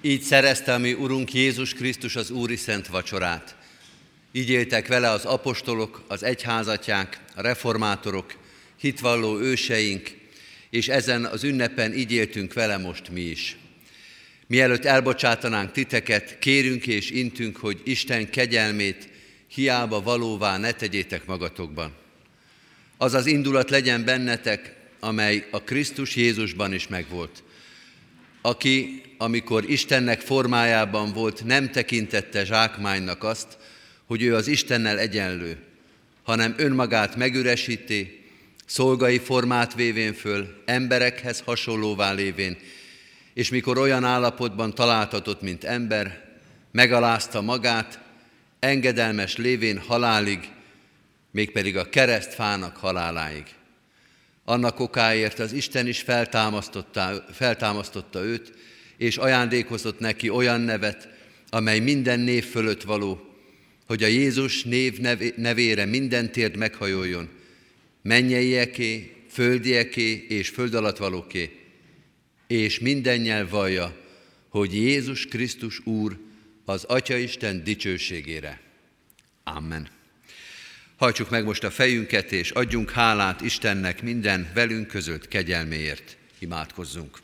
így szerezte a mi Urunk Jézus Krisztus az Úri Szent Vacsorát. Így éltek vele az apostolok, az egyházatják, a reformátorok, hitvalló őseink, és ezen az ünnepen így éltünk vele most mi is. Mielőtt elbocsátanánk titeket, kérünk és intünk, hogy Isten kegyelmét hiába valóvá ne tegyétek magatokban. Az az indulat legyen bennetek, amely a Krisztus Jézusban is megvolt, aki, amikor Istennek formájában volt, nem tekintette zsákmánynak azt, hogy ő az Istennel egyenlő, hanem önmagát megüresíti, szolgai formát vévén föl, emberekhez hasonlóvá lévén, és mikor olyan állapotban találtatott, mint ember, megalázta magát, engedelmes lévén halálig, mégpedig a keresztfának haláláig. Annak okáért az Isten is feltámasztotta, feltámasztotta őt, és ajándékozott neki olyan nevet, amely minden név fölött való, hogy a Jézus név nevére minden térd meghajoljon, mennyeieké, földieké és föld alatt valóké, és minden nyelv vallja, hogy Jézus Krisztus Úr az Atya Isten dicsőségére. Amen. Hajtsuk meg most a fejünket, és adjunk hálát Istennek minden velünk között kegyelméért. Imádkozzunk.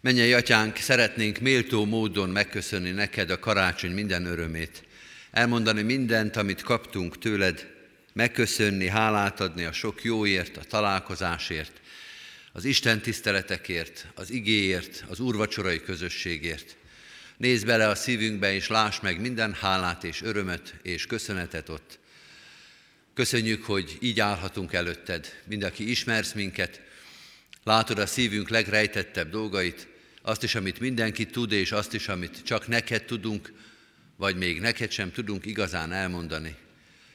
Mennyei atyánk, szeretnénk méltó módon megköszönni neked a karácsony minden örömét, elmondani mindent, amit kaptunk tőled, megköszönni, hálát adni a sok jóért, a találkozásért, az Isten tiszteletekért, az igéért, az úrvacsorai közösségért. Nézd bele a szívünkbe, és láss meg minden hálát és örömet és köszönetet ott. Köszönjük, hogy így állhatunk előtted. Mind, aki ismersz minket, látod a szívünk legrejtettebb dolgait, azt is, amit mindenki tud, és azt is, amit csak neked tudunk, vagy még neked sem tudunk igazán elmondani.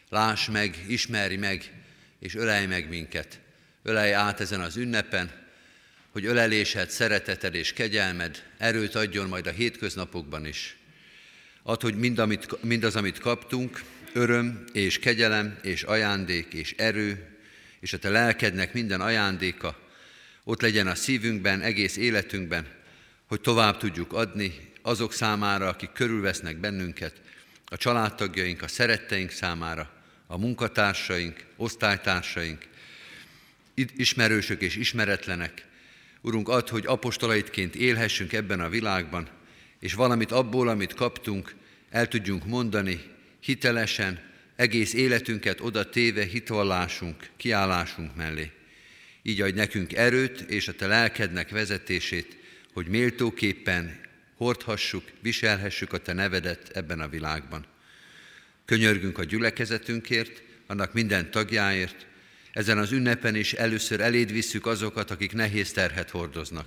Láss meg, ismerj meg, és ölelj meg minket. Ölelj át ezen az ünnepen, hogy ölelésed, szereteted és kegyelmed erőt adjon majd a hétköznapokban is. Add, hogy mind, amit, mindaz, amit kaptunk, öröm és kegyelem és ajándék és erő, és a te lelkednek minden ajándéka ott legyen a szívünkben, egész életünkben, hogy tovább tudjuk adni azok számára, akik körülvesznek bennünket, a családtagjaink, a szeretteink számára, a munkatársaink, osztálytársaink, ismerősök és ismeretlenek. Urunk, add, hogy apostolaitként élhessünk ebben a világban, és valamit abból, amit kaptunk, el tudjunk mondani hitelesen, egész életünket oda téve hitvallásunk, kiállásunk mellé. Így adj nekünk erőt és a Te lelkednek vezetését, hogy méltóképpen hordhassuk, viselhessük a Te nevedet ebben a világban. Könyörgünk a gyülekezetünkért, annak minden tagjáért, ezen az ünnepen is először eléd visszük azokat, akik nehéz terhet hordoznak.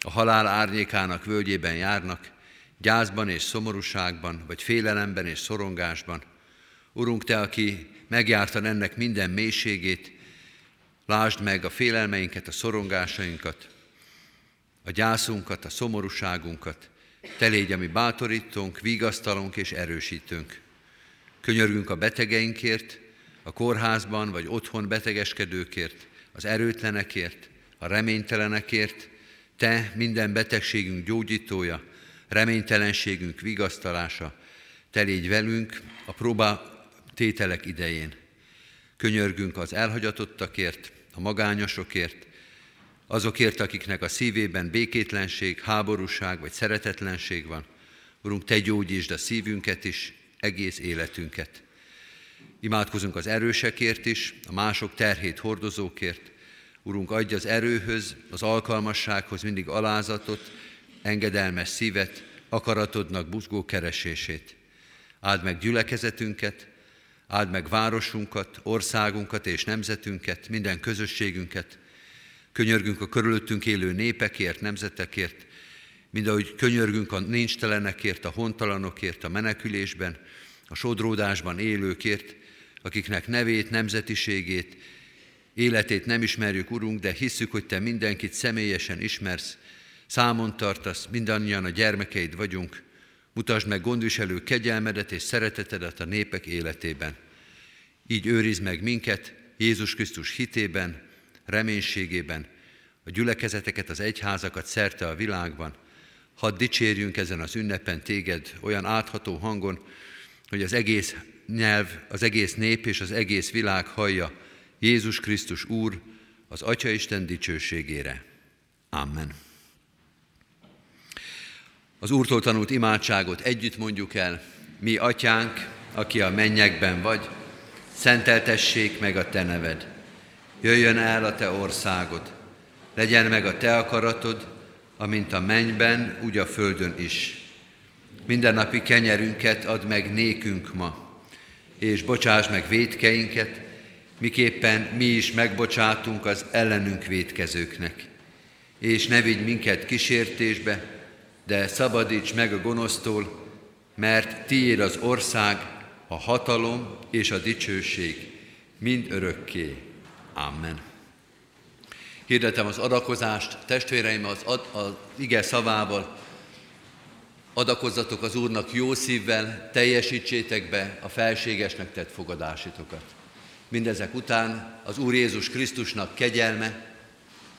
A halál árnyékának völgyében járnak, gyászban és szomorúságban, vagy félelemben és szorongásban. Urunk, Te, aki megjártan ennek minden mélységét, lásd meg a félelmeinket, a szorongásainkat, a gyászunkat, a szomorúságunkat, Te légy a mi vigasztalunk és erősítünk. Könyörgünk a betegeinkért, a kórházban vagy otthon betegeskedőkért, az erőtlenekért, a reménytelenekért, Te minden betegségünk gyógyítója, reménytelenségünk vigasztalása, Te légy velünk a próba tételek idején. Könyörgünk az elhagyatottakért, a magányosokért, azokért, akiknek a szívében békétlenség, háborúság vagy szeretetlenség van. Urunk, Te gyógyítsd a szívünket is, egész életünket. Imádkozunk az erősekért is, a mások terhét hordozókért. Urunk, adj az erőhöz, az alkalmassághoz mindig alázatot, engedelmes szívet, akaratodnak buzgó keresését. Áld meg gyülekezetünket, áld meg városunkat, országunkat és nemzetünket, minden közösségünket. Könyörgünk a körülöttünk élő népekért, nemzetekért, mind ahogy könyörgünk a nincstelenekért, a hontalanokért, a menekülésben, a sodródásban élőkért, akiknek nevét, nemzetiségét, életét nem ismerjük, Urunk, de hisszük, hogy Te mindenkit személyesen ismersz, számon tartasz, mindannyian a gyermekeid vagyunk, mutasd meg gondviselő kegyelmedet és szeretetedet a népek életében. Így őriz meg minket Jézus Krisztus hitében, reménységében, a gyülekezeteket, az egyházakat szerte a világban. Hadd dicsérjünk ezen az ünnepen téged olyan átható hangon, hogy az egész nyelv, az egész nép és az egész világ hallja Jézus Krisztus Úr az Atya Isten dicsőségére. Amen. Az Úrtól tanult imádságot együtt mondjuk el. Mi, Atyánk, aki a mennyekben vagy, szenteltessék meg a Te neved. Jöjjön el a Te országod. Legyen meg a Te akaratod, amint a mennyben, úgy a földön is. Mindennapi kenyerünket add meg nékünk ma, és bocsáss meg védkeinket, miképpen mi is megbocsátunk az ellenünk védkezőknek. És ne vigy minket kísértésbe, de szabadíts meg a gonosztól, mert tiéd az ország, a hatalom és a dicsőség mind örökké. Amen. Hirdetem az adakozást, testvéreim az, ad, az ige szavával, adakozzatok az Úrnak jó szívvel, teljesítsétek be a felségesnek tett fogadásitokat. Mindezek után az Úr Jézus Krisztusnak kegyelme,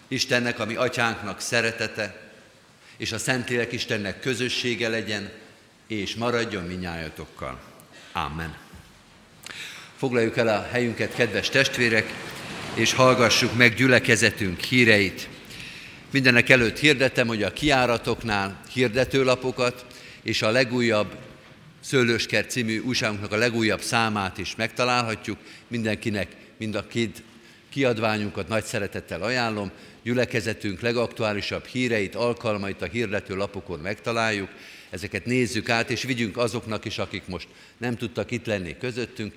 Istennek, ami atyánknak szeretete, és a Szentlélek Istennek közössége legyen, és maradjon minnyájatokkal. Amen. Foglaljuk el a helyünket, kedves testvérek, és hallgassuk meg gyülekezetünk híreit. Mindenek előtt hirdetem, hogy a kiáratoknál hirdetőlapokat és a legújabb Szőlőskert című újságunknak a legújabb számát is megtalálhatjuk. Mindenkinek mind a két kiadványunkat nagy szeretettel ajánlom. Gyülekezetünk legaktuálisabb híreit, alkalmait a hirdető lapokon megtaláljuk. Ezeket nézzük át, és vigyünk azoknak is, akik most nem tudtak itt lenni közöttünk,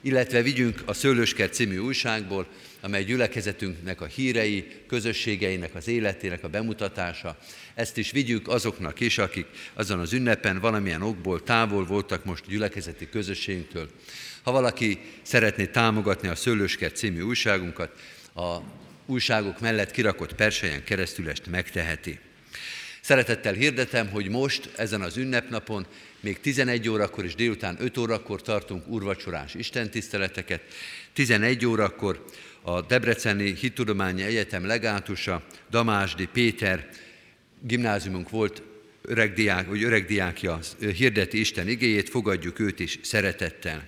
illetve vigyünk a Szőlőskert című újságból, amely gyülekezetünknek a hírei, közösségeinek az életének a bemutatása. Ezt is vigyük azoknak is, akik azon az ünnepen valamilyen okból távol voltak most gyülekezeti közösségünktől. Ha valaki szeretné támogatni a Szőlőskert című újságunkat, a újságok mellett kirakott persejen keresztül ezt megteheti. Szeretettel hirdetem, hogy most, ezen az ünnepnapon, még 11 órakor és délután 5 órakor tartunk urvacsorás istentiszteleteket. 11 órakor a Debreceni Hittudományi Egyetem legátusa, Damásdi Péter gimnáziumunk volt öregdiák, vagy öregdiákja hirdeti Isten igéjét, fogadjuk őt is szeretettel.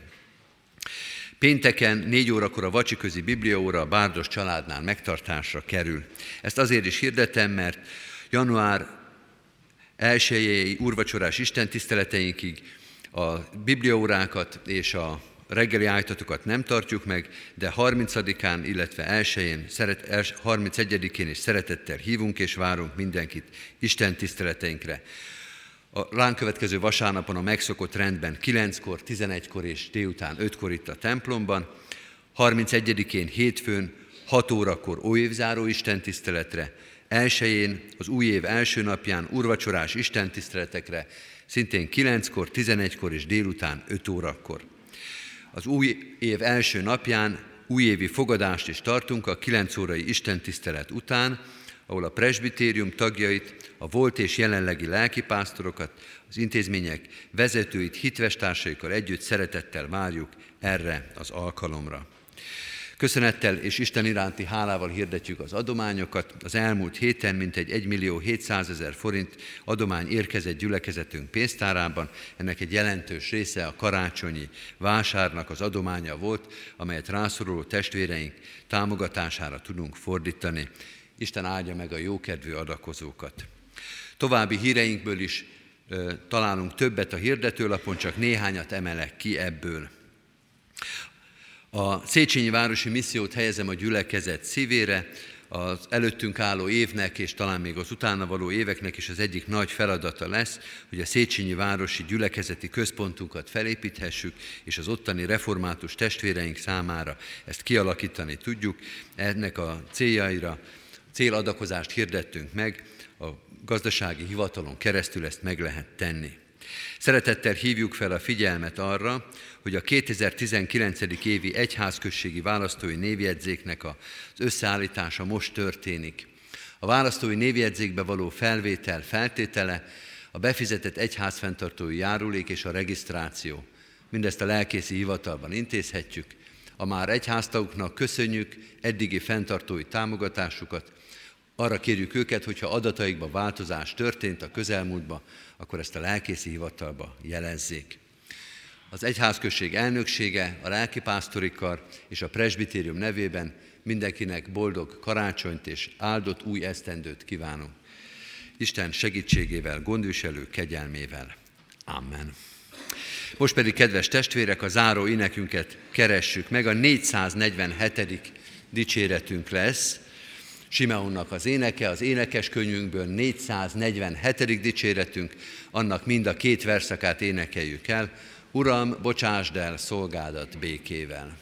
Pénteken négy órakor a Vacsiközi Bibliaóra a Bárdos családnál megtartásra kerül. Ezt azért is hirdetem, mert január elsőjei úrvacsorás istentiszteleteinkig a bibliaórákat és a reggeli ájtatokat nem tartjuk meg, de 30-án, illetve 1-én, 31-én is szeretettel hívunk és várunk mindenkit Isten tiszteleteinkre. A ránk következő vasárnapon a megszokott rendben 9-kor, 11-kor és délután 5-kor itt a templomban, 31-én hétfőn 6 órakor óévzáró istentiszteletre, elsőjén, az új év első napján urvacsorás istentiszteletekre, szintén 9-kor, 11-kor és délután 5 órakor. Az új év első napján újévi fogadást is tartunk a 9 órai istentisztelet után, ahol a presbitérium tagjait, a volt és jelenlegi lelkipásztorokat, az intézmények vezetőit, hitvestársaikkal együtt szeretettel várjuk erre az alkalomra. Köszönettel és Isten iránti hálával hirdetjük az adományokat. Az elmúlt héten mintegy 1 millió 700 ezer forint adomány érkezett gyülekezetünk pénztárában. Ennek egy jelentős része a karácsonyi vásárnak az adománya volt, amelyet rászoruló testvéreink támogatására tudunk fordítani. Isten áldja meg a jókedvű adakozókat. További híreinkből is találunk többet a hirdetőlapon, csak néhányat emelek ki ebből. A Széchenyi Városi Missziót helyezem a gyülekezet szívére, az előttünk álló évnek, és talán még az utána való éveknek is az egyik nagy feladata lesz, hogy a Széchenyi Városi Gyülekezeti Központunkat felépíthessük, és az ottani református testvéreink számára ezt kialakítani tudjuk. Ennek a céljaira céladakozást hirdettünk meg, a gazdasági hivatalon keresztül ezt meg lehet tenni. Szeretettel hívjuk fel a figyelmet arra, hogy a 2019. évi egyházközségi választói névjegyzéknek az összeállítása most történik. A választói névjegyzékbe való felvétel feltétele a befizetett egyházfenntartói járulék és a regisztráció. Mindezt a lelkészi hivatalban intézhetjük. A már egyháztagoknak köszönjük eddigi fenntartói támogatásukat, Arra kérjük őket, hogyha adataikban változás történt a közelmúltban, akkor ezt a lelkészi hivatalba jelezzék. Az egyházközség elnöksége, a lelkipásztorikar és a presbitérium nevében mindenkinek boldog karácsonyt és áldott új esztendőt kívánunk. Isten segítségével, gondviselő kegyelmével. Amen. Most pedig, kedves testvérek, a záró énekünket keressük meg. A 447. dicséretünk lesz. Simeonnak az éneke, az énekes könyvünkből 447. dicséretünk, annak mind a két verszakát énekeljük el. Uram, bocsásd el szolgádat békével.